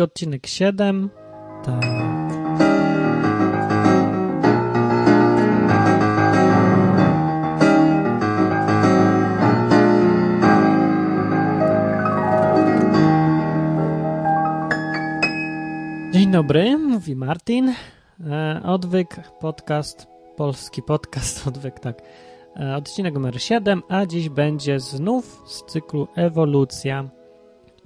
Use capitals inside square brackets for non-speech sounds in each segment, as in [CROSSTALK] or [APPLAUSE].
Odwyk, odcinek 7. Tak. Dzień dobry, mówi Martin. E, Odwyk, podcast, polski podcast, [LAUGHS] odwyk, tak. E, Odcinek numer 7, a dziś będzie znów z cyklu Ewolucja.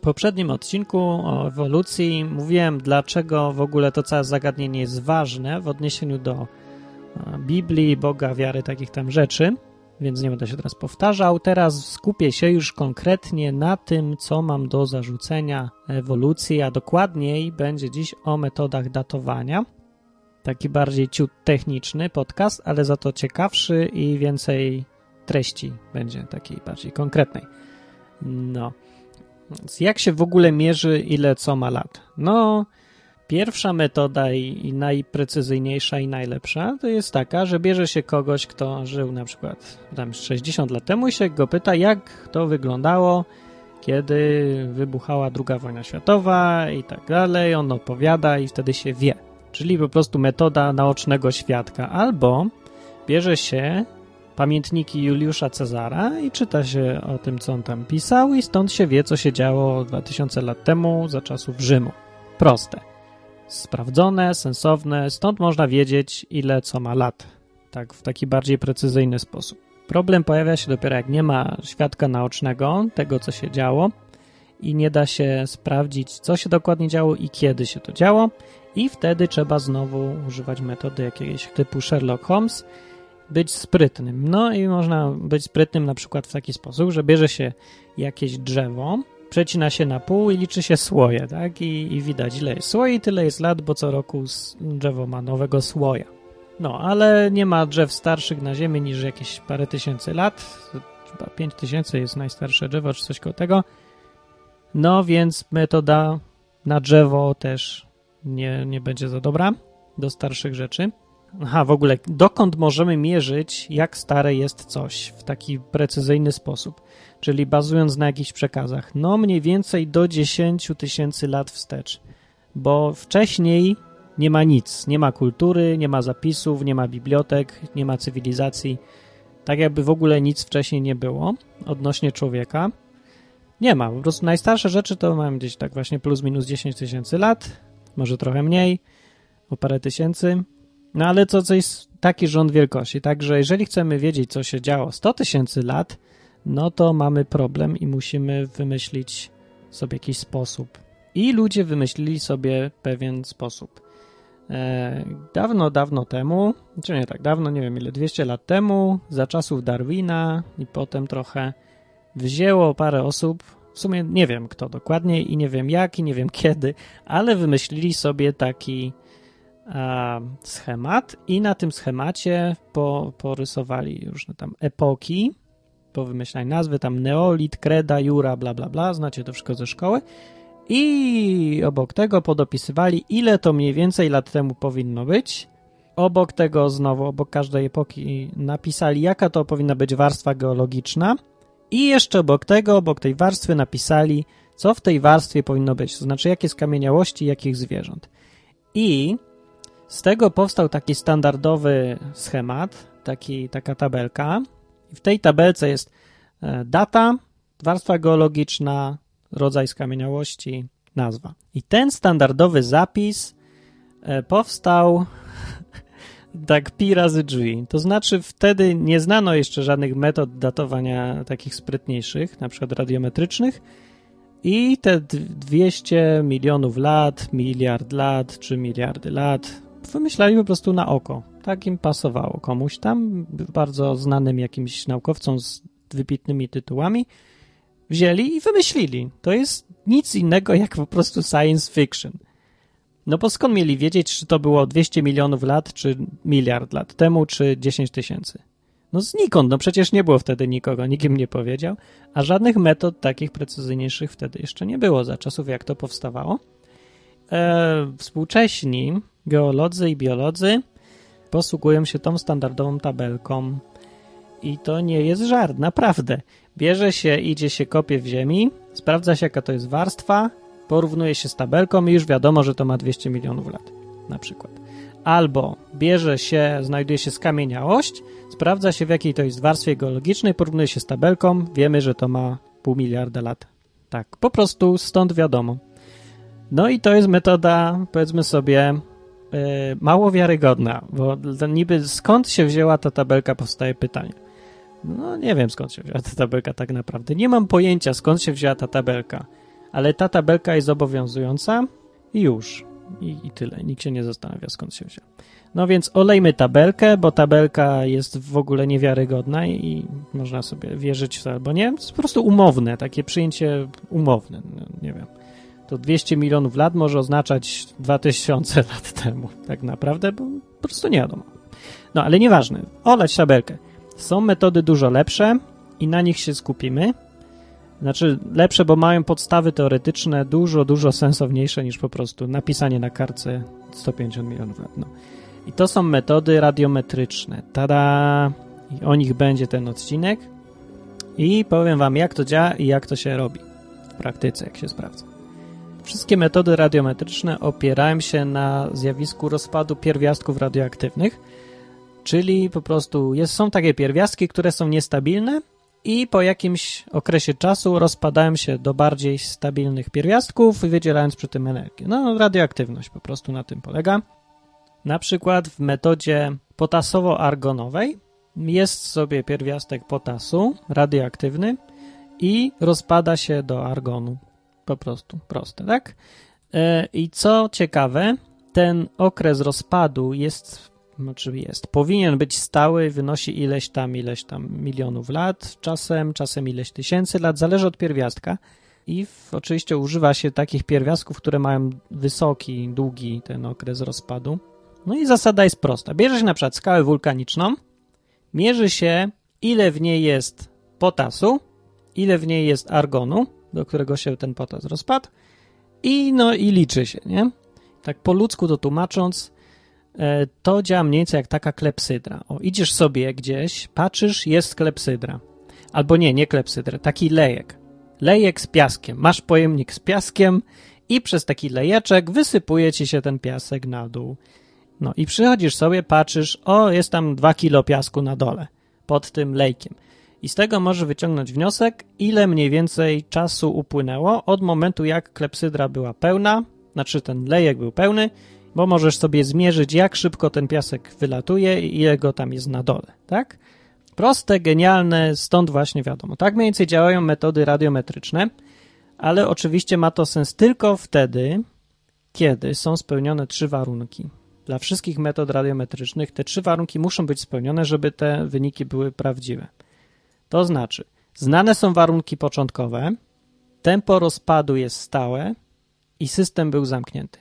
Poprzednim odcinku o ewolucji mówiłem, dlaczego w ogóle to całe zagadnienie jest ważne w odniesieniu do e, Biblii, Boga, wiary, takich tam rzeczy, więc nie będę się teraz powtarzał. Teraz skupię się już konkretnie na tym, co mam do zarzucenia ewolucji, a dokładniej będzie dziś o metodach datowania. Taki bardziej ciut techniczny podcast, ale za to ciekawszy i więcej treści będzie takiej bardziej konkretnej. No. Więc jak się w ogóle mierzy, ile co ma lat? No, pierwsza metoda i, najprecyzyjniejsza i najlepsza to jest taka, że bierze się kogoś, kto żył na przykład tam 60 lat temu i się go pyta, jak to wyglądało, kiedy wybuchała II wojna światowa i tak dalej. On opowiada i wtedy się wie. Czyli po prostu metoda naocznego świadka. Albo bierze się pamiętniki Juliusza Cezara i czyta się o tym, co on tam pisał, i stąd się wie, co się działo 2000 lat temu za czasów Rzymu. Proste. Sprawdzone, sensowne, stąd można wiedzieć, ile co ma lat. Tak, w taki bardziej precyzyjny sposób. Problem pojawia się dopiero, jak nie ma świadka naocznego tego, co się działo, i nie da się sprawdzić, co się dokładnie działo i kiedy się to działo, i wtedy trzeba znowu używać metody jakiegoś typu Sherlock Holmes, być sprytnym. No i można być sprytnym na przykład w taki sposób, że bierze się jakieś drzewo, przecina się na pół i liczy się słoje, tak? I, i widać, ile jest słoi, tyle jest lat, bo co roku drzewo ma nowego słoja. No, ale nie ma drzew starszych na Ziemi niż jakieś parę tysięcy lat. Chyba 5 tysięcy jest najstarsze drzewo, czy coś koło tego. No, więc metoda na drzewo też nie, nie będzie za dobra do starszych rzeczy. Aha, w ogóle, dokąd możemy mierzyć, jak stare jest coś w taki precyzyjny sposób? Czyli bazując na jakichś przekazach. No, mniej więcej do 10 tysięcy lat wstecz, bo wcześniej nie ma nic. Nie ma kultury, nie ma zapisów, nie ma bibliotek, nie ma cywilizacji. Tak jakby w ogóle nic wcześniej nie było odnośnie człowieka. Nie ma. Po prostu najstarsze rzeczy to mam gdzieś tak właśnie plus minus 10 tysięcy lat, może trochę mniej, o parę tysięcy. No ale to coś taki rząd wielkości. Także jeżeli chcemy wiedzieć, co się działo 100 tysięcy lat, no to mamy problem i musimy wymyślić sobie jakiś sposób. I ludzie wymyślili sobie pewien sposób. E, dawno, dawno temu, czy nie tak dawno, nie wiem ile, 200 lat temu, za czasów Darwina i potem trochę wzięło parę osób, w sumie nie wiem kto dokładnie i nie wiem jak i nie wiem kiedy, ale wymyślili sobie taki schemat i na tym schemacie po, porysowali różne tam epoki, powymyślali nazwy, tam Neolit, Kreda, Jura, bla bla bla, znacie to wszystko ze szkoły i obok tego podopisywali ile to mniej więcej lat temu powinno być. Obok tego znowu, obok każdej epoki napisali jaka to powinna być warstwa geologiczna i jeszcze obok tego, obok tej warstwy napisali co w tej warstwie powinno być, to znaczy jakie skamieniałości jakich zwierząt. I z tego powstał taki standardowy schemat, taki, taka tabelka. W tej tabelce jest data, warstwa geologiczna, rodzaj skamieniałości, nazwa. I ten standardowy zapis powstał [LAUGHS] tak pi razy drzwi. To znaczy wtedy nie znano jeszcze żadnych metod datowania takich sprytniejszych, na przykład radiometrycznych i te 200 milionów lat, miliard lat, czy miliardy lat wymyślali po prostu na oko. Tak im pasowało komuś tam, bardzo znanym jakimś naukowcom z wybitnymi tytułami, wzięli i wymyślili. To jest nic innego jak po prostu science fiction. No bo skąd mieli wiedzieć, czy to było 200 milionów lat, czy miliard lat temu, czy 10 tysięcy? No znikąd, no przecież nie było wtedy nikogo, nikt im nie powiedział, a żadnych metod takich precyzyjniejszych wtedy jeszcze nie było za czasów, jak to powstawało. E, współcześni geolodzy i biolodzy posługują się tą standardową tabelką. I to nie jest żart, naprawdę. Bierze się, idzie się, kopie w ziemi, sprawdza się, jaka to jest warstwa porównuje się z tabelką i już wiadomo, że to ma 200 milionów lat, na przykład. Albo bierze się, znajduje się skamieniałość, sprawdza się w jakiej to jest warstwie geologicznej, porównuje się z tabelką, wiemy, że to ma pół miliarda lat. Tak, po prostu stąd wiadomo. No i to jest metoda, powiedzmy sobie, mało wiarygodna, bo niby skąd się wzięła ta tabelka, powstaje pytanie. No nie wiem skąd się wzięła ta tabelka tak naprawdę. Nie mam pojęcia skąd się wzięła ta tabelka, ale ta tabelka jest obowiązująca i już. I, I tyle. Nikt się nie zastanawia skąd się wzięła. No więc olejmy tabelkę, bo tabelka jest w ogóle niewiarygodna i można sobie wierzyć w to albo nie. Jest po prostu umowne, takie przyjęcie umowne. No, nie wiem. To 200 milionów lat może oznaczać 2000 [LAUGHS] lat temu, tak naprawdę, bo po prostu nie wiadomo. No ale nieważne. Oleć tabelkę. Są metody dużo lepsze i na nich się skupimy. Znaczy lepsze, bo mają podstawy teoretyczne dużo, dużo sensowniejsze niż po prostu napisanie na kartce 150 milionów lat. No. I to są metody radiometryczne. Tada! I o nich będzie ten odcinek. I powiem wam, jak to działa i jak to się robi w praktyce, jak się sprawdza. Wszystkie metody radiometryczne opierają się na zjawisku rozpadu pierwiastków radioaktywnych, czyli po prostu jest, są takie pierwiastki, które są niestabilne i po jakimś okresie czasu rozpadają się do bardziej stabilnych pierwiastków, wydzielając przy tym energię. No, radioaktywność po prostu na tym polega. Na przykład w metodzie potasowo-argonowej jest sobie pierwiastek potasu radioaktywny i rozpada się do argonu. Po prostu proste, tak? E, I co ciekawe, ten okres rozpadu jest, znaczy jest, powinien być stały, wynosi ileś tam, ileś tam milionów lat, czasem, czasem ileś tysięcy lat, zależy od pierwiastka. I w, oczywiście używa się takich pierwiastków, które mają wysoki, długi ten okres rozpadu. No i zasada jest prosta. Bierze się na przykład skałę wulkaniczną, mierzy się, ile w niej jest potasu, ile w niej jest argonu, do którego się ten potas rozpadł, i no i liczy się, nie? Tak po ludzku to tłumacząc, e, to działa mniej więcej jak taka klepsydra. O, idziesz sobie gdzieś, patrzysz, jest klepsydra. Albo nie, nie klepsydra, taki lejek. Lejek z piaskiem. Masz pojemnik z piaskiem i przez taki lejeczek wysypuje ci się ten piasek na dół. No i przychodzisz sobie, patrzysz, o, jest tam dwa kilo piasku na dole, pod tym lejkiem. I z tego możesz wyciągnąć wniosek, ile mniej więcej czasu upłynęło od momentu, jak klepsydra była pełna, znaczy ten lejek był pełny, bo możesz sobie zmierzyć, jak szybko ten piasek wylatuje i ile go tam jest na dole, tak? Proste, genialne, stąd właśnie wiadomo. Tak mniej więcej działają metody radiometryczne, ale oczywiście ma to sens tylko wtedy, kiedy są spełnione trzy warunki dla wszystkich metod radiometrycznych te trzy warunki muszą być spełnione, żeby te wyniki były prawdziwe. To znaczy, znane są warunki początkowe, tempo rozpadu jest stałe i system był zamknięty.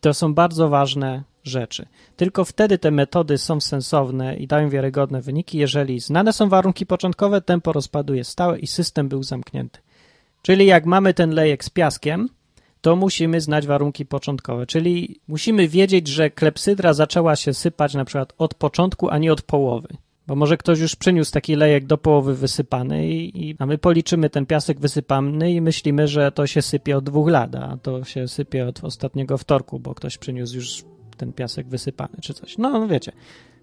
To są bardzo ważne rzeczy. Tylko wtedy te metody są sensowne i dają wiarygodne wyniki, jeżeli znane są warunki początkowe, tempo rozpadu jest stałe i system był zamknięty. Czyli jak mamy ten lejek z piaskiem, to musimy znać warunki początkowe, czyli musimy wiedzieć, że klepsydra zaczęła się sypać na przykład od początku, a nie od połowy. Bo może ktoś już przyniósł taki lejek do połowy wysypany i, i, a my policzymy ten piasek wysypany i myślimy, że to się sypie od dwóch lat, a to się sypie od ostatniego wtorku, bo ktoś przyniósł już ten piasek wysypany czy coś. No, no wiecie.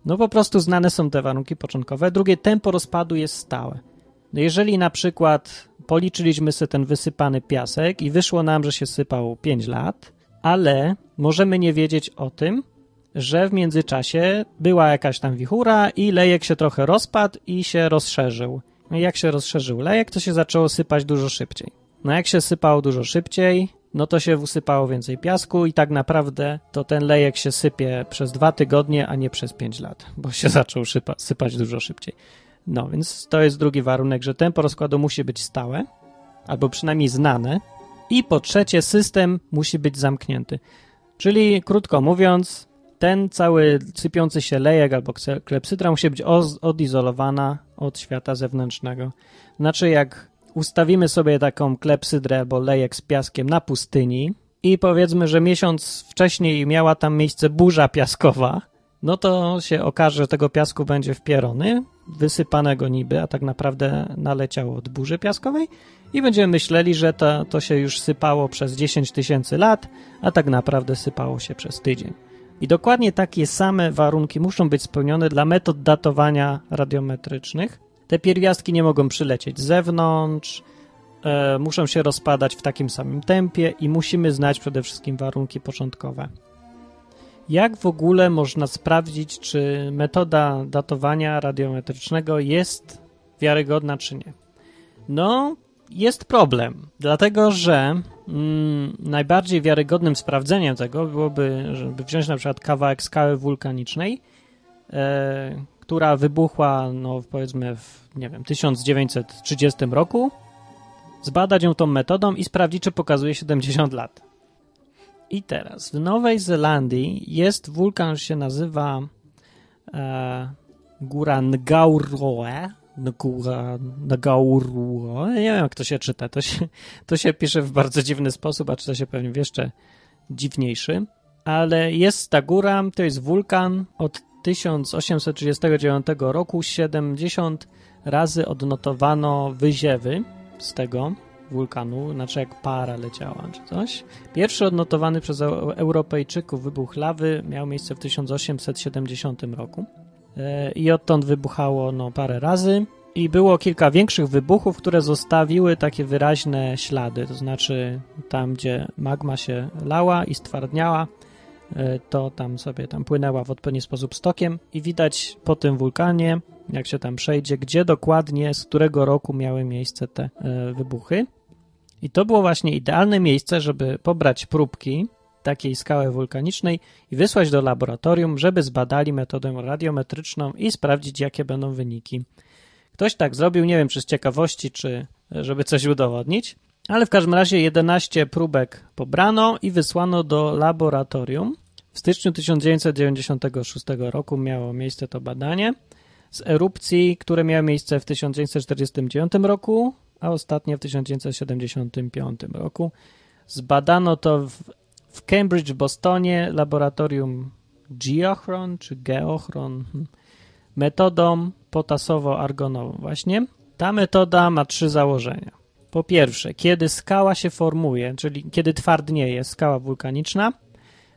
No po prostu znane są te warunki początkowe. Drugie, tempo rozpadu jest stałe. No jeżeli na przykład policzyliśmy sobie ten wysypany piasek i wyszło nam, że się sypał 5 lat, ale możemy nie wiedzieć o tym, że w międzyczasie była jakaś tam wichura i lejek się trochę rozpadł i się rozszerzył. I jak się rozszerzył lejek, to się zaczęło sypać dużo szybciej. No jak się sypało dużo szybciej, no to się usypało więcej piasku i tak naprawdę to ten lejek się sypie przez dwa tygodnie, a nie przez pięć lat, bo się [LAUGHS] zaczął sypać dużo szybciej. No, więc to jest drugi warunek, że tempo rozkładu musi być stałe, albo przynajmniej znane. I po trzecie, system musi być zamknięty. Czyli, krótko mówiąc, ten cały sypiący się lejek albo klepsydra musi być odizolowana od świata zewnętrznego. Znaczy, jak ustawimy sobie taką klepsydrę albo lejek z piaskiem na pustyni i powiedzmy, że miesiąc wcześniej miała tam miejsce burza piaskowa, no to się okaże, że tego piasku będzie wpierony, wysypanego niby, a tak naprawdę naleciało od burzy piaskowej i będziemy myśleli, że to, to się już sypało przez 10 tysięcy lat, a tak naprawdę sypało się przez tydzień. I dokładnie takie same warunki muszą być spełnione dla metod datowania radiometrycznych. Te pierwiastki nie mogą przylecieć z zewnątrz, e, muszą się rozpadać w takim samym tempie i musimy znać przede wszystkim warunki początkowe. Jak w ogóle można sprawdzić, czy metoda datowania radiometrycznego jest wiarygodna, czy nie? No, jest problem, dlatego że mm, najbardziej wiarygodnym sprawdzeniem tego byłoby, żeby wziąć na przykład kawałek skały wulkanicznej, e, która wybuchła, no powiedzmy, w nie wiem, 1930 roku, zbadać ją tą metodą i sprawdzić, czy pokazuje 70 lat. I teraz w Nowej Zelandii jest wulkan, się nazywa e, Góra Ngauroe. Ngura, Ngauruo. Nie wiem, jak to się czyta. To się, to się pisze w bardzo dziwny sposób, a czyta się pewnie w jeszcze dziwniejszy. Ale jest ta góra, to jest wulkan od 1839 roku. 70 razy odnotowano wyziewy z tego wulkanu, znaczy jak para leciała czy coś. Pierwszy odnotowany przez Europejczyków wybuch lawy miał miejsce w 1870 roku i odtąd wybuchało no, parę razy. I było kilka większych wybuchów, które zostawiły takie wyraźne ślady, to znaczy tam, gdzie magma się lała i stwardniała, e, to tam sobie tam płynęła w odpowiedni sposób stokiem. I widać po tym wulkanie, jak się tam przejdzie, gdzie dokładnie, z którego roku miały miejsce te e, wybuchy. I to było właśnie idealne miejsce, żeby pobrać próbki takiej skały wulkanicznej i wysłać do laboratorium, żeby zbadali metodę radiometryczną i sprawdzić, jakie będą wyniki. Ktoś tak zrobił, nie wiem czy z ciekawości, czy żeby coś udowodnić, ale w każdym razie 11 próbek pobrano i wysłano do laboratorium. W styczniu 1996 roku miało miejsce to badanie z erupcji, które miały miejsce w 1949 roku a ostatnio w 1975 roku. Zbadano to w, w Cambridge, Bostonie, laboratorium Geochron czy Geochron hmm, metodą potasowo-argonową właśnie. Ta metoda ma trzy założenia. Po pierwsze, kiedy skała się formuje, czyli kiedy twardnieje skała wulkaniczna,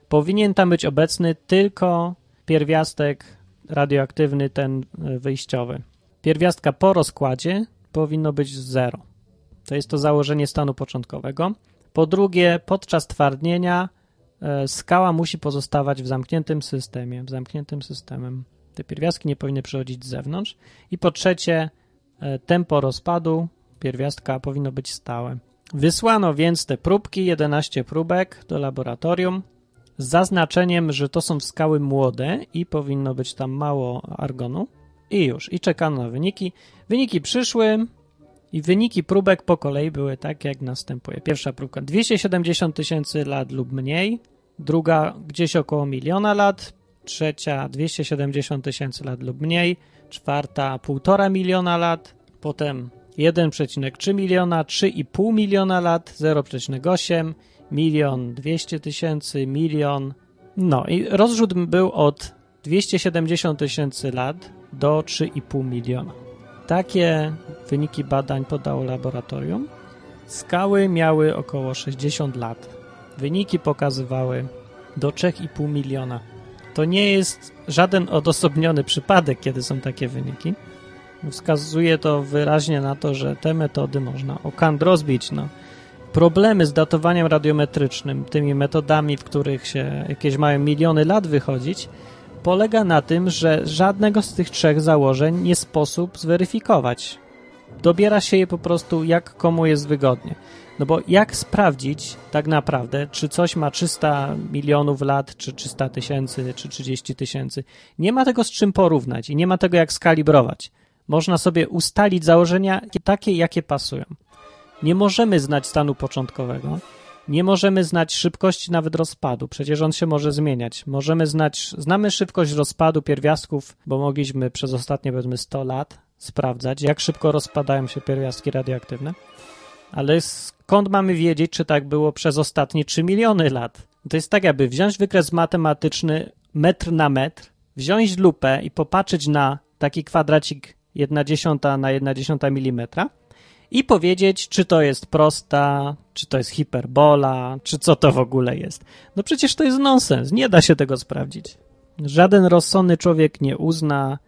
powinien tam być obecny tylko pierwiastek radioaktywny, ten e, wyjściowy. Pierwiastka po rozkładzie powinno być zero. To jest to założenie stanu początkowego. Po drugie, podczas twardnienia e, skała musi pozostawać w zamkniętym systemie, w zamkniętym systemem. Te pierwiastki nie powinny przychodzić z zewnątrz. I po trzecie, e, tempo rozpadu pierwiastka powinno być stałe. Wysłano więc te próbki, 11 próbek do laboratorium z zaznaczeniem, że to są skały młode i powinno być tam mało argonu. I już, i czekano na wyniki. Wyniki przyszły i wyniki próbek po kolei były tak, jak następuje. Pierwsza próbka 270 tysięcy lat lub mniej, druga gdzieś około miliona lat, trzecia 270 tysięcy lat lub mniej, czwarta 1,5 miliona lat, potem 1,3 miliona, 3,5 miliona lat, 0,8, milion 200 tysięcy, milion. No i rozrzut był od 270 tysięcy lat do 3,5 miliona. Takie wyniki badań podało laboratorium. Skały miały około 60 lat. Wyniki pokazywały do 3,5 miliona. To nie jest żaden odosobniony przypadek, kiedy są takie wyniki. Wskazuje to wyraźnie na to, że te metody można o kant rozbić. No. Problemy z datowaniem radiometrycznym, tymi metodami, w których się jakieś mają miliony lat wychodzić, polega na tym, że żadnego z tych trzech założeń nie sposób zweryfikować. Dobiera się je po prostu jak komu jest wygodnie. No bo jak sprawdzić tak naprawdę, czy coś ma 300 milionów lat, czy 300 tysięcy, czy 30 tysięcy? Nie ma tego z czym porównać i nie ma tego jak skalibrować. Można sobie ustalić założenia takie, jakie pasują. Nie możemy znać stanu początkowego, nie możemy znać szybkości nawet rozpadu, przecież on się może zmieniać. Możemy znać, znamy szybkość rozpadu pierwiastków, bo mogliśmy przez ostatnie powiedzmy 100 lat sprawdzać, jak szybko rozpadają się pierwiastki radioaktywne. Ale skąd mamy wiedzieć, czy tak było przez ostatnie 3 miliony lat? To jest tak, jakby wziąć wykres matematyczny metr na metr, wziąć lupę i popatrzeć na taki kwadracik 1 dziesiąta na 1 dziesiąta milimetra i powiedzieć, czy to jest prosta, czy to jest hiperbola, czy co to w ogóle jest. No przecież to jest nonsens, nie da się tego sprawdzić. Żaden rozsądny człowiek nie uzna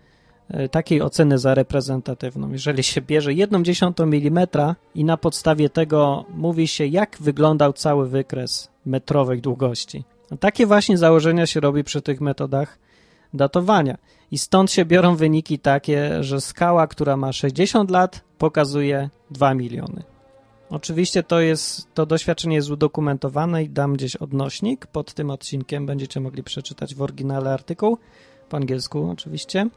e, takiej oceny za reprezentatywną. Jeżeli się bierze 1 dziesiątą milimetra i na podstawie tego mówi się, jak wyglądał cały wykres metrowej długości. No takie właśnie założenia się robi przy tych metodach datowania. I stąd się biorą wyniki takie, że skała, która ma 60 lat, pokazuje 2 miliony. Oczywiście to jest, to doświadczenie jest udokumentowane i dam gdzieś odnośnik pod tym odcinkiem. Będziecie mogli przeczytać w oryginale artykuł, po angielsku oczywiście.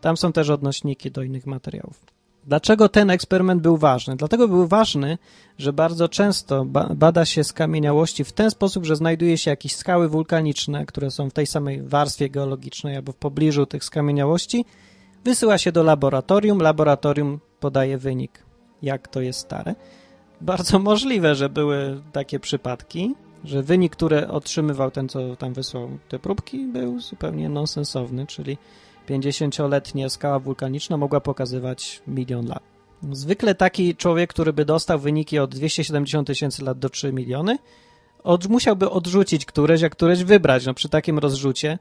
Tam są też odnośniki do innych materiałów. Dlaczego ten eksperyment był ważny? Dlatego był ważny, że bardzo często bada się skamieniałości w ten sposób, że znajduje się jakieś skały wulkaniczne, które są w tej samej warstwie geologicznej albo w pobliżu tych skamieniałości, wysyła się do laboratorium, laboratorium podaje wynik, jak to jest stare. Bardzo [LAUGHS] możliwe, że były takie przypadki, że wynik, który otrzymywał ten, co tam wysłał te próbki, był zupełnie nonsensowny, czyli 50-letnia skała wulkaniczna mogła pokazywać milion lat. Zwykle taki człowiek, który by dostał wyniki od 270 tysięcy lat do 3 miliony, od, musiałby odrzucić któreś, a któreś wybrać. No, przy takim rozrzucie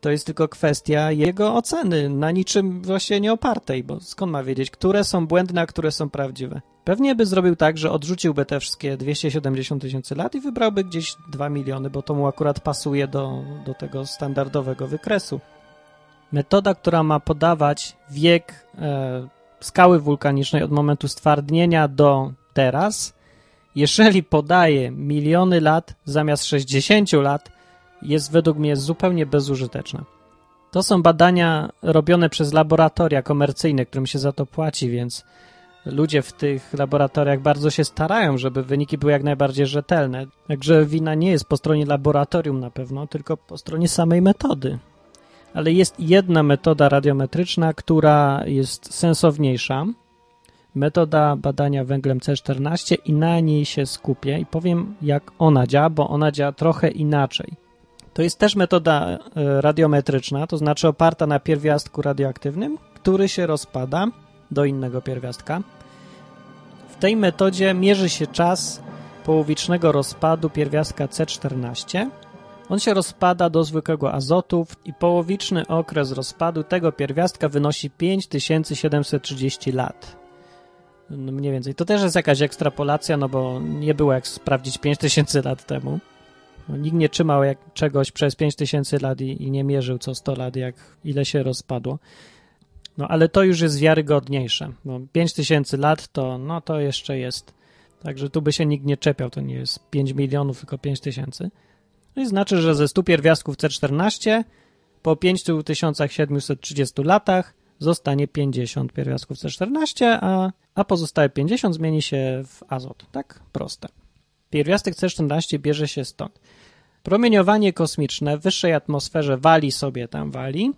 to jest tylko kwestia jego oceny, na niczym właśnie nie opartej, bo skąd ma wiedzieć, które są błędne, a które są prawdziwe. Pewnie by zrobił tak, że odrzuciłby te wszystkie 270 tysięcy lat i wybrałby gdzieś 2 miliony, bo to mu akurat pasuje do, do tego standardowego wykresu. Metoda, która ma podawać wiek e, skały wulkanicznej od momentu stwardnienia do teraz, jeżeli podaje miliony lat zamiast 60 lat, jest według mnie zupełnie bezużyteczna. To są badania robione przez laboratoria komercyjne, którym się za to płaci, więc ludzie w tych laboratoriach bardzo się starają, żeby wyniki były jak najbardziej rzetelne. Także wina nie jest po stronie laboratorium na pewno, tylko po stronie samej metody ale jest jedna metoda radiometryczna, która jest sensowniejsza. Metoda badania węglem C14 i na niej się skupię i powiem, jak ona działa, bo ona działa trochę inaczej. To jest też metoda e, radiometryczna, to znaczy oparta na pierwiastku radioaktywnym, który się rozpada do innego pierwiastka. W tej metodzie mierzy się czas połowicznego rozpadu pierwiastka C14 on się rozpada do zwykłego azotu i połowiczny okres rozpadu tego pierwiastka wynosi 5730 lat. No mniej więcej. To też jest jakaś ekstrapolacja, no bo nie było jak sprawdzić 5000 lat temu. No, nikt nie trzymał jak czegoś przez 5000 lat i, i nie mierzył co 100 lat, jak ile się rozpadło. No ale to już jest wiarygodniejsze. Bo 5000 lat to, no to jeszcze jest. Także tu by się nikt nie czepiał. To nie jest 5 milionów, tylko 5000. No i znaczy, że ze 100 pierwiastków C14 po 5730 latach zostanie 50 pierwiastków C14, a, a pozostałe 50 zmieni się w azot. Tak proste. Pierwiastek C14 bierze się stąd. Promieniowanie kosmiczne w wyższej atmosferze wali sobie tam wali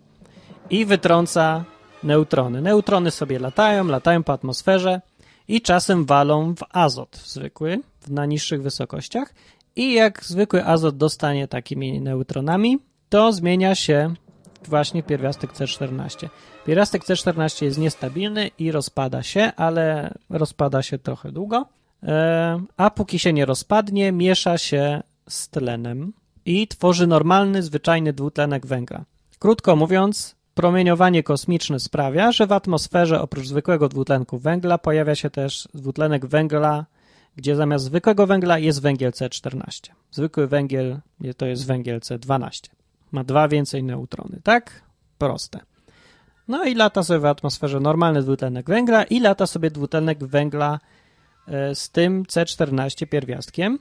i wytrąca neutrony. Neutrony sobie latają, latają po atmosferze i czasem walą w azot zwykły na niższych wysokościach i jak zwykły azot dostanie takimi neutronami, to zmienia się właśnie pierwiastek C14. Pierwiastek C14 jest niestabilny i rozpada się, ale rozpada się trochę długo. E, a póki się nie rozpadnie, miesza się z tlenem i tworzy normalny, zwyczajny dwutlenek węgla. Krótko mówiąc, promieniowanie kosmiczne sprawia, że w atmosferze oprócz zwykłego dwutlenku węgla pojawia się też dwutlenek węgla gdzie zamiast zwykłego węgla jest węgiel C14. Zwykły węgiel to jest węgiel C12. Ma dwa więcej neutrony, tak? Proste. No i lata sobie w atmosferze normalny dwutlenek węgla i lata sobie dwutlenek węgla z tym C14 pierwiastkiem.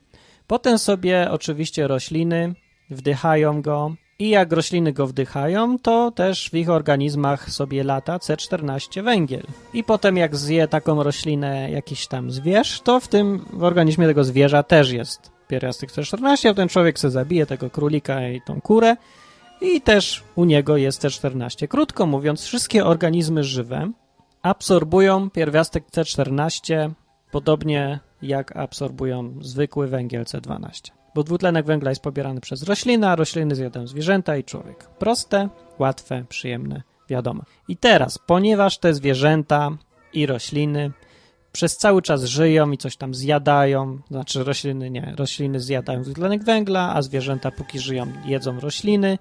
Potem sobie oczywiście rośliny wdychają go i jak rośliny go wdychają, to też w ich organizmach sobie lata C14 węgiel. I potem jak zje taką roślinę jakiś tam zwierz, to w tym w organizmie tego zwierza też jest pierwiastek C14, a ten człowiek se zabije tego królika i tą kurę i też u niego jest C14. Krótko mówiąc, wszystkie organizmy żywe absorbują pierwiastek C14 podobnie jak absorbują zwykły węgiel C12 bo dwutlenek węgla jest pobierany przez rośliny, a rośliny zjadają zwierzęta i człowiek. Proste, łatwe, przyjemne. wiadomo. I teraz, ponieważ te zwierzęta i rośliny przez cały czas żyją i coś tam zjadają, znaczy rośliny nie, rośliny zjadają dwutlenek węgla, a zwierzęta póki żyją jedzą rośliny,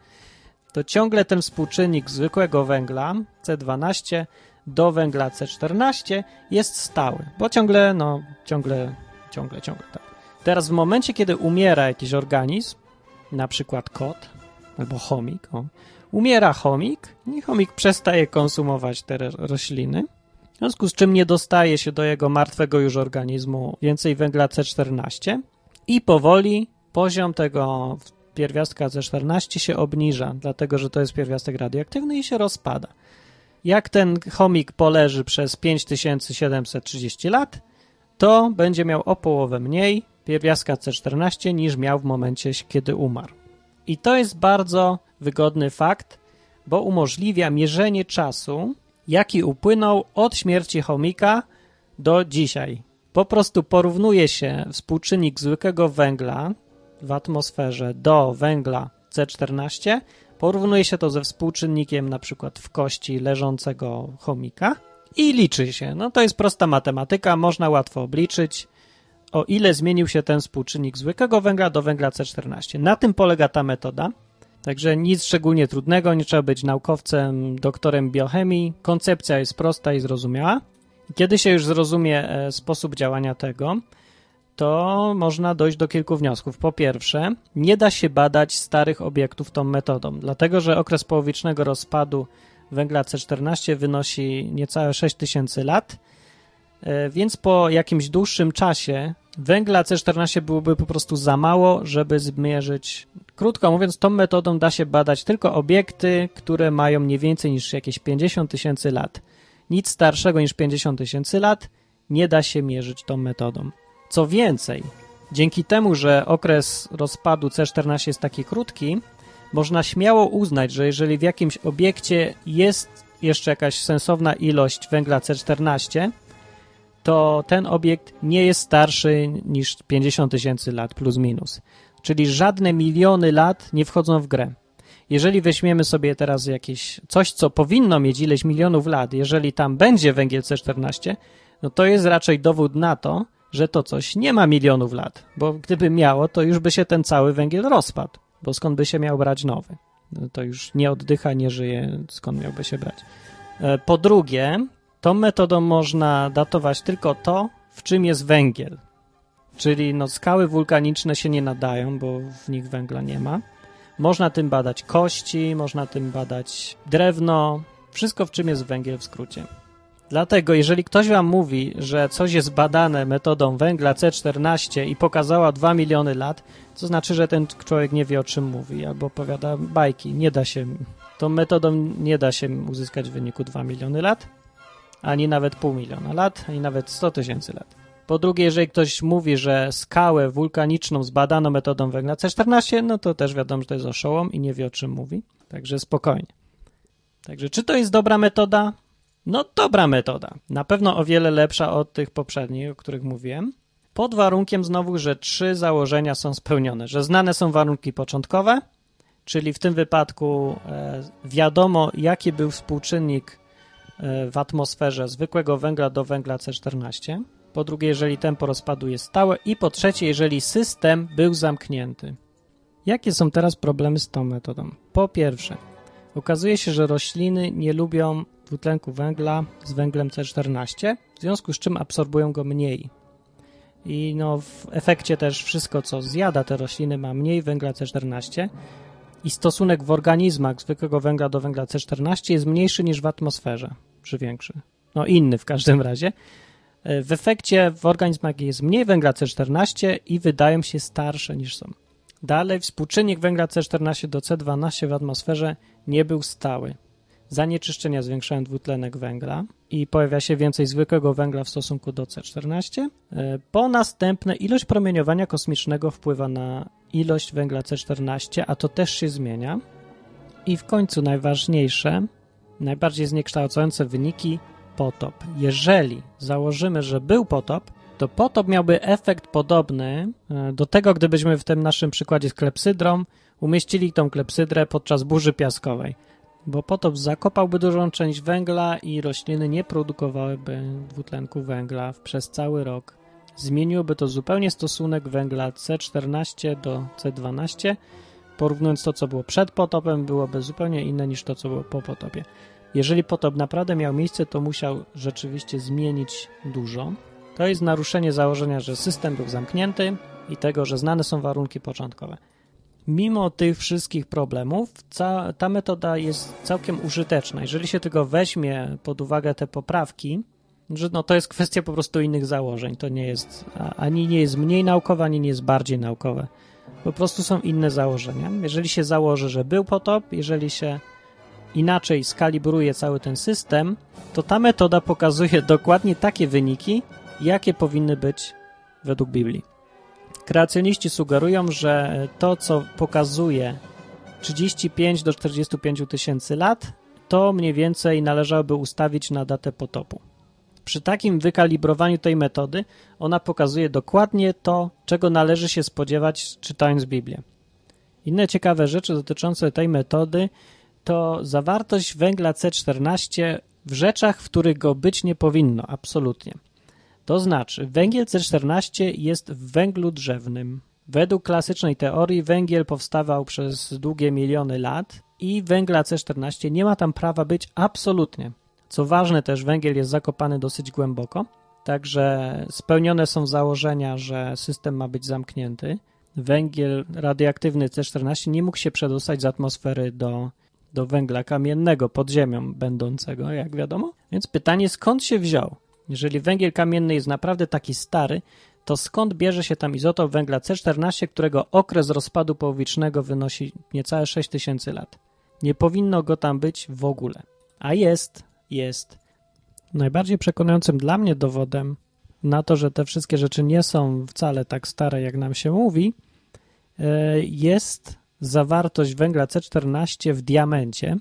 to ciągle ten współczynnik zwykłego węgla C12 do węgla C14 jest stały, bo ciągle, no, ciągle, ciągle, ciągle, tak. Teraz w momencie, kiedy umiera jakiś organizm, na przykład kot albo chomik, o, umiera chomik i chomik przestaje konsumować te rośliny, w związku z czym nie dostaje się do jego martwego już organizmu więcej węgla C14 i powoli poziom tego pierwiastka C14 się obniża, dlatego że to jest pierwiastek radioaktywny i się rozpada. Jak ten chomik poleży przez 5730 lat, to będzie miał o połowę mniej pierwiastka C14 niż miał w momencie, kiedy umarł. I to jest bardzo wygodny fakt, bo umożliwia mierzenie czasu, jaki upłynął od śmierci chomika do dzisiaj. Po prostu porównuje się współczynnik zwykłego węgla w atmosferze do węgla C14, porównuje się to ze współczynnikiem na przykład w kości leżącego chomika i liczy się. No to jest prosta matematyka, można łatwo obliczyć, o ile zmienił się ten współczynnik zwykłego węgla do węgla C14. Na tym polega ta metoda. Także nic szczególnie trudnego, nie trzeba być naukowcem, doktorem biochemii. Koncepcja jest prosta i zrozumiała. Kiedy się już zrozumie e, sposób działania tego, to można dojść do kilku wniosków. Po pierwsze, nie da się badać starych obiektów tą metodą, dlatego że okres połowicznego rozpadu węgla C14 wynosi niecałe 6000 lat, e, więc po jakimś dłuższym czasie węgla C14 byłoby po prostu za mało, żeby zmierzyć. Krótko mówiąc, tą metodą da się badać tylko obiekty, które mają nie więcej niż jakieś 50 tysięcy lat. Nic starszego niż 50 tysięcy lat nie da się mierzyć tą metodą. Co więcej, dzięki temu, że okres rozpadu C14 jest taki krótki, można śmiało uznać, że jeżeli w jakimś obiekcie jest jeszcze jakaś sensowna ilość węgla C14, to ten obiekt nie jest starszy niż 50 tysięcy lat plus minus. Czyli żadne miliony lat nie wchodzą w grę. Jeżeli weźmiemy sobie teraz jakieś coś, co powinno mieć ileś milionów lat, jeżeli tam będzie węgiel C14, no to jest raczej dowód na to, że to coś nie ma milionów lat, bo gdyby miało, to już by się ten cały węgiel rozpadł, bo skąd by się miał brać nowy? No to już nie oddycha, nie żyje, skąd miałby się brać? E, po drugie, tą metodą można datować tylko to, w czym jest węgiel. Czyli no, skały wulkaniczne się nie nadają, bo w nich węgla nie ma. Można tym badać kości, można tym badać drewno, wszystko w czym jest węgiel w skrócie. Dlatego, jeżeli ktoś wam mówi, że coś jest badane metodą węgla C14 i pokazała 2 miliony lat, to znaczy, że ten człowiek nie wie o czym mówi albo opowiada bajki. Nie da się, tą metodą nie da się uzyskać wyniku 2 miliony lat, ani nawet pół miliona lat, ani nawet 100 tysięcy lat. Po drugie, jeżeli ktoś mówi, że skałę wulkaniczną zbadano metodą węgla C14, no to też wiadomo, że to jest oszołom i nie wie o czym mówi. Także spokojnie. Także czy to jest dobra metoda? No, dobra metoda. Na pewno o wiele lepsza od tych poprzednich, o których mówiłem. Pod warunkiem znowu, że trzy założenia są spełnione, że znane są warunki początkowe, czyli w tym wypadku e, wiadomo, jaki był współczynnik e, w atmosferze zwykłego węgla do węgla C14. Po drugie, jeżeli tempo rozpadu jest stałe. I po trzecie, jeżeli system był zamknięty. Jakie są teraz problemy z tą metodą? Po pierwsze, okazuje się, że rośliny nie lubią dwutlenku węgla z węglem C14, w związku z czym absorbują go mniej. I no, w efekcie też wszystko, co zjada te rośliny, ma mniej węgla C14 i stosunek w organizmach zwykłego węgla do węgla C14 jest mniejszy niż w atmosferze, czy większy. No inny w każdym [LAUGHS] razie. E, w efekcie w organizmach jest mniej węgla C14 i wydają się starsze niż są. Dalej współczynnik węgla C14 do C12 w atmosferze nie był stały zanieczyszczenia zwiększają dwutlenek węgla i pojawia się więcej zwykłego węgla w stosunku do C14. E, po następne ilość promieniowania kosmicznego wpływa na ilość węgla C14, a to też się zmienia. I w końcu najważniejsze, najbardziej zniekształcające wyniki potop. Jeżeli założymy, że był potop, to potop miałby efekt podobny e, do tego, gdybyśmy w tym naszym przykładzie z klepsydrą umieścili tą klepsydrę podczas burzy piaskowej bo potop zakopałby dużą część węgla i rośliny nie produkowałyby dwutlenku węgla przez cały rok. Zmieniłoby to zupełnie stosunek węgla C14 do C12. Porównując to, co było przed potopem, byłoby zupełnie inne niż to, co było po potopie. Jeżeli potop naprawdę miał miejsce, to musiał rzeczywiście zmienić dużo. To jest naruszenie założenia, że system był zamknięty i tego, że znane są warunki początkowe. Mimo tych wszystkich problemów, ta metoda jest całkiem użyteczna. Jeżeli się tylko weźmie pod uwagę te poprawki, że no to jest kwestia po prostu innych założeń. To nie jest ani nie jest mniej naukowe, ani nie jest bardziej naukowe. Po prostu są inne założenia. Jeżeli się założy, że był potop, jeżeli się inaczej skalibruje cały ten system, to ta metoda pokazuje dokładnie takie wyniki, jakie powinny być według Biblii. Kreacjoniści sugerują, że to, co pokazuje 35 do 45 tysięcy lat, to mniej więcej należałoby ustawić na datę potopu. Przy takim wykalibrowaniu tej metody ona pokazuje dokładnie to, czego należy się spodziewać czytając Biblię. Inne ciekawe rzeczy dotyczące tej metody to zawartość węgla C14 w rzeczach, w których go być nie powinno, absolutnie. To znaczy, węgiel C14 jest w węglu drzewnym. Według klasycznej teorii węgiel powstawał przez długie miliony lat i węgla C14 nie ma tam prawa być absolutnie. Co ważne też, węgiel jest zakopany dosyć głęboko, także spełnione są założenia, że system ma być zamknięty. Węgiel radioaktywny C14 nie mógł się przedostać z atmosfery do, do węgla kamiennego pod ziemią będącego, jak wiadomo. Więc pytanie, skąd się wziął? Jeżeli węgiel kamienny jest naprawdę taki stary, to skąd bierze się tam izotop węgla C14, którego okres rozpadu połowicznego wynosi niecałe 6000 lat? Nie powinno go tam być w ogóle. A jest, jest. Najbardziej przekonującym dla mnie dowodem na to, że te wszystkie rzeczy nie są wcale tak stare, jak nam się mówi, e, jest zawartość węgla C14 w diamencie,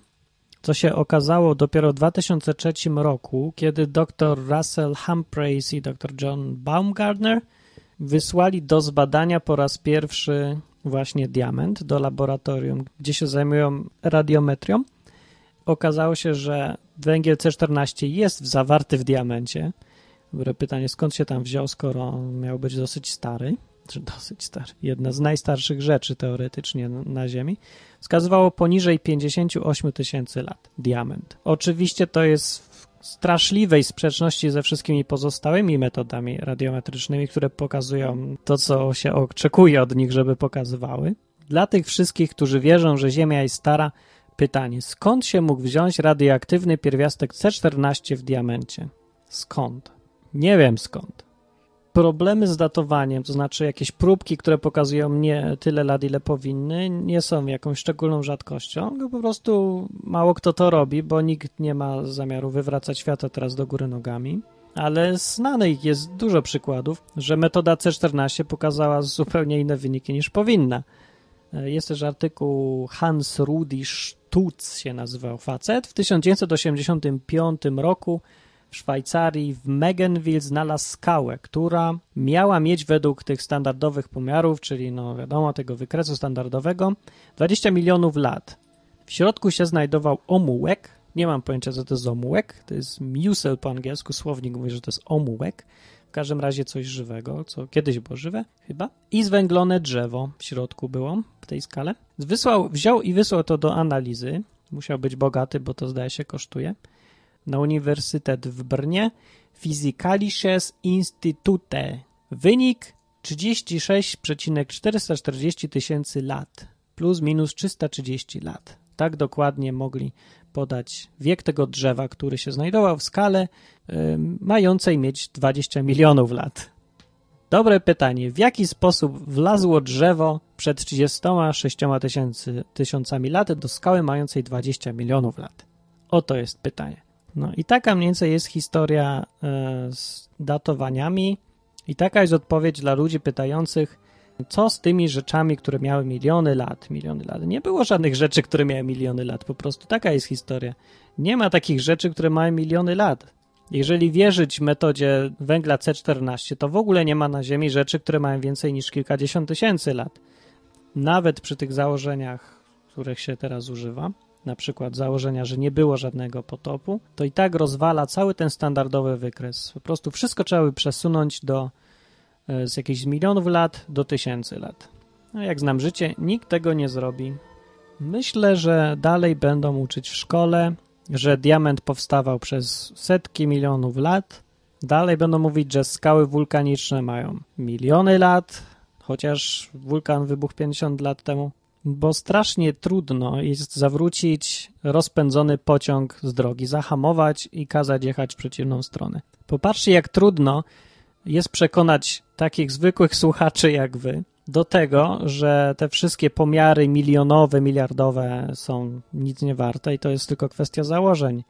co się okazało dopiero w 2003 roku, kiedy dr Russell Humphreys i dr John Baumgartner wysłali do zbadania po raz pierwszy właśnie diament do laboratorium, gdzie się zajmują radiometrią. Okazało się, że węgiel C14 jest zawarty w diamencie. Dobre pytanie, skąd się tam wziął, skoro miał być dosyć stary, dosyć stary, jedna z najstarszych rzeczy teoretycznie na Ziemi, wskazywało poniżej 58 tysięcy lat diament. Oczywiście to jest w straszliwej sprzeczności ze wszystkimi pozostałymi metodami radiometrycznymi, które pokazują to, co się oczekuje od nich, żeby pokazywały. Dla tych wszystkich, którzy wierzą, że Ziemia jest stara, Pytanie, skąd się mógł wziąć radioaktywny pierwiastek C14 w diamencie? Skąd? Nie wiem skąd. Problemy z datowaniem, to znaczy jakieś próbki, które pokazują nie tyle lat, ile powinny, nie są jakąś szczególną rzadkością, po prostu mało kto to robi, bo nikt nie ma zamiaru wywracać świata teraz do góry nogami. Ale znanych jest dużo przykładów, że metoda C14 pokazała zupełnie inne wyniki niż powinna. Jest też artykuł Hans Rudi Stutz się nazywał facet. W 1985 roku w Szwajcarii w Megenville znalazł skałę, która miała mieć według tych standardowych pomiarów, czyli no wiadomo tego wykresu standardowego, 20 milionów lat. W środku się znajdował omułek, nie mam pojęcia co to jest omułek, to jest musel po angielsku, słownik mówi, że to jest omułek, w każdym razie coś żywego, co kiedyś było żywe, chyba. I zwęglone drzewo w środku było w tej skale. Wysłał, wziął i wysłał to do analizy. Musiał być bogaty, bo to zdaje się kosztuje. Na Uniwersytet w Brnie. Physicalisches Institute. Wynik 36,440 tysięcy lat. Plus minus 330 lat. Tak dokładnie mogli podać wiek tego drzewa, który się znajdował w skale mającej mieć 20 milionów lat. Dobre pytanie. W jaki sposób wlazło drzewo przed 36 tysięcy, tysiącami lat do skały mającej 20 milionów lat? Oto jest pytanie. No i taka mniej więcej jest historia y, z datowaniami i taka jest odpowiedź dla ludzi pytających, co z tymi rzeczami, które miały miliony lat? Miliony lat. Nie było żadnych rzeczy, które miały miliony lat. Po prostu taka jest historia. Nie ma takich rzeczy, które mają miliony lat. Jeżeli wierzyć metodzie węgla C14, to w ogóle nie ma na Ziemi rzeczy, które mają więcej niż kilkadziesiąt tysięcy lat. Nawet przy tych założeniach, których się teraz używa. Na przykład założenia, że nie było żadnego potopu, to i tak rozwala cały ten standardowy wykres. Po prostu wszystko trzeba by przesunąć do, e, z jakichś milionów lat do tysięcy lat. No jak znam życie, nikt tego nie zrobi. Myślę, że dalej będą uczyć w szkole, że diament powstawał przez setki milionów lat. Dalej będą mówić, że skały wulkaniczne mają miliony lat, chociaż wulkan wybuchł 50 lat temu bo strasznie trudno jest zawrócić rozpędzony pociąg z drogi, zahamować i kazać jechać w przeciwną stronę. Popatrzcie, jak trudno jest przekonać takich zwykłych słuchaczy jak wy do tego, że te wszystkie pomiary milionowe, miliardowe są nic nie warte i to jest tylko kwestia założeń,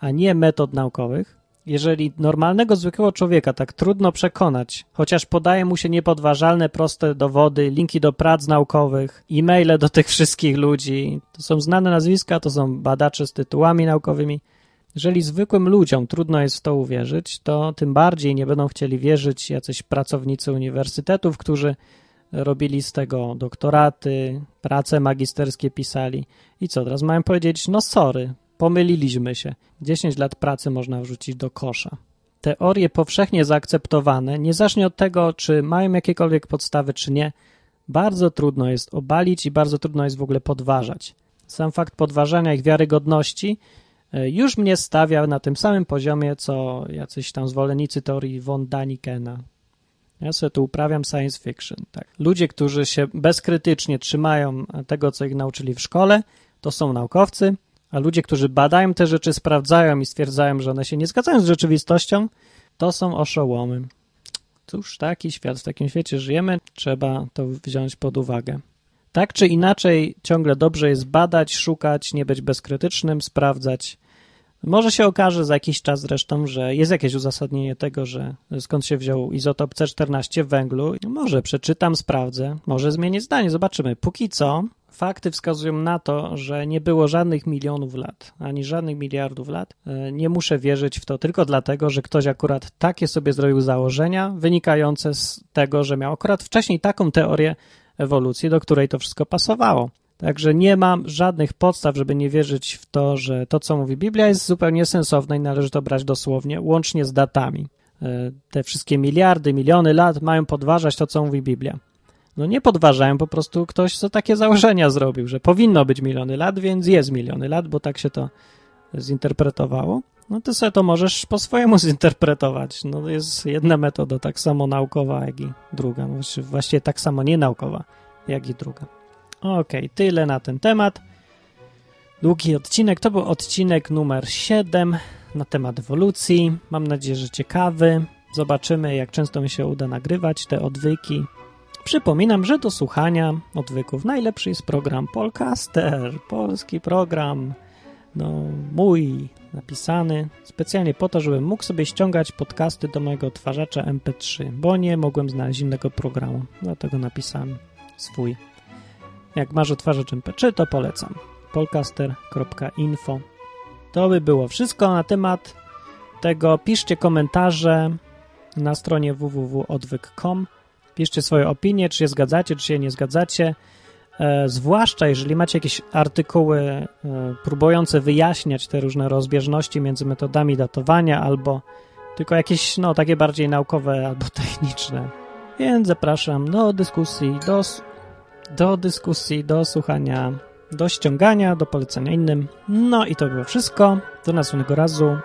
a nie metod naukowych jeżeli normalnego, zwykłego człowieka tak trudno przekonać, chociaż podaje mu się niepodważalne, proste dowody, linki do prac naukowych, e-maile do tych wszystkich ludzi, to są znane nazwiska, to są badacze z tytułami naukowymi. Jeżeli zwykłym ludziom trudno jest w to uwierzyć, to tym bardziej nie będą chcieli wierzyć jacyś pracownicy uniwersytetów, którzy robili z tego doktoraty, prace magisterskie pisali. I co, teraz mają powiedzieć, no sorry, Pomyliliśmy się. 10 lat pracy można wrzucić do kosza. Teorie powszechnie zaakceptowane, niezależnie od tego, czy mają jakiekolwiek podstawy, czy nie, bardzo trudno jest obalić i bardzo trudno jest w ogóle podważać. Sam fakt podważania ich wiarygodności e, już mnie stawia na tym samym poziomie, co jacyś tam zwolennicy teorii von Danikena. Ja sobie tu uprawiam science fiction. Tak. Ludzie, którzy się bezkrytycznie trzymają tego, co ich nauczyli w szkole, to są naukowcy, a ludzie, którzy badają te rzeczy, sprawdzają i stwierdzają, że one się nie zgadzają z rzeczywistością, to są oszołomy. Cóż, taki świat, w takim świecie żyjemy, trzeba to wziąć pod uwagę. Tak czy inaczej, ciągle dobrze jest badać, szukać, nie być bezkrytycznym, sprawdzać. Może się okaże za jakiś czas zresztą, że jest jakieś uzasadnienie tego, że skąd się wziął izotop C14 w węglu. Może przeczytam, sprawdzę, może zmienię zdanie, zobaczymy. Póki co fakty wskazują na to, że nie było żadnych milionów lat, ani żadnych miliardów lat. E, nie muszę wierzyć w to tylko dlatego, że ktoś akurat takie sobie zrobił założenia, wynikające z tego, że miał akurat wcześniej taką teorię ewolucji, do której to wszystko pasowało. Także nie mam żadnych podstaw, żeby nie wierzyć w to, że to, co mówi Biblia, jest zupełnie sensowne i należy to brać dosłownie, łącznie z datami. E, te wszystkie miliardy, miliony lat mają podważać to, co mówi Biblia. No nie podważają, po prostu ktoś co takie założenia zrobił, że powinno być miliony lat, więc jest miliony lat, bo tak się to zinterpretowało. No ty sobie to możesz po swojemu [LAUGHS] zinterpretować. No jest jedna metoda tak samo naukowa, jak i druga. No, właściwie tak samo nienaukowa, jak i druga. Okej, okay, tyle na ten temat. Długi odcinek. To był odcinek numer 7 na temat ewolucji. Mam nadzieję, że ciekawy. Zobaczymy, jak często mi się uda nagrywać te odwyki. Przypominam, że do słuchania odwyków najlepszy jest program Polcaster, polski program, no mój, napisany specjalnie po to, żebym mógł sobie ściągać podcasty do mojego odtwarzacza MP3, bo nie mogłem znaleźć innego programu, dlatego napisałem swój. Jak masz odtwarzacz MP3, to polecam. polcaster.info To by było wszystko na temat tego. Piszcie komentarze na stronie www.odwyk.com Piszcie swoje opinie, czy się zgadzacie, czy się nie zgadzacie. E, zwłaszcza jeżeli macie jakieś artykuły e, próbujące wyjaśniać te różne rozbieżności między metodami datowania, albo tylko jakieś, no, takie bardziej naukowe albo [LAUGHS] techniczne. Więc zapraszam do dyskusji, do, do dyskusji, do słuchania, do ściągania, do polecenia innym. No i to było wszystko. Do następnego razu.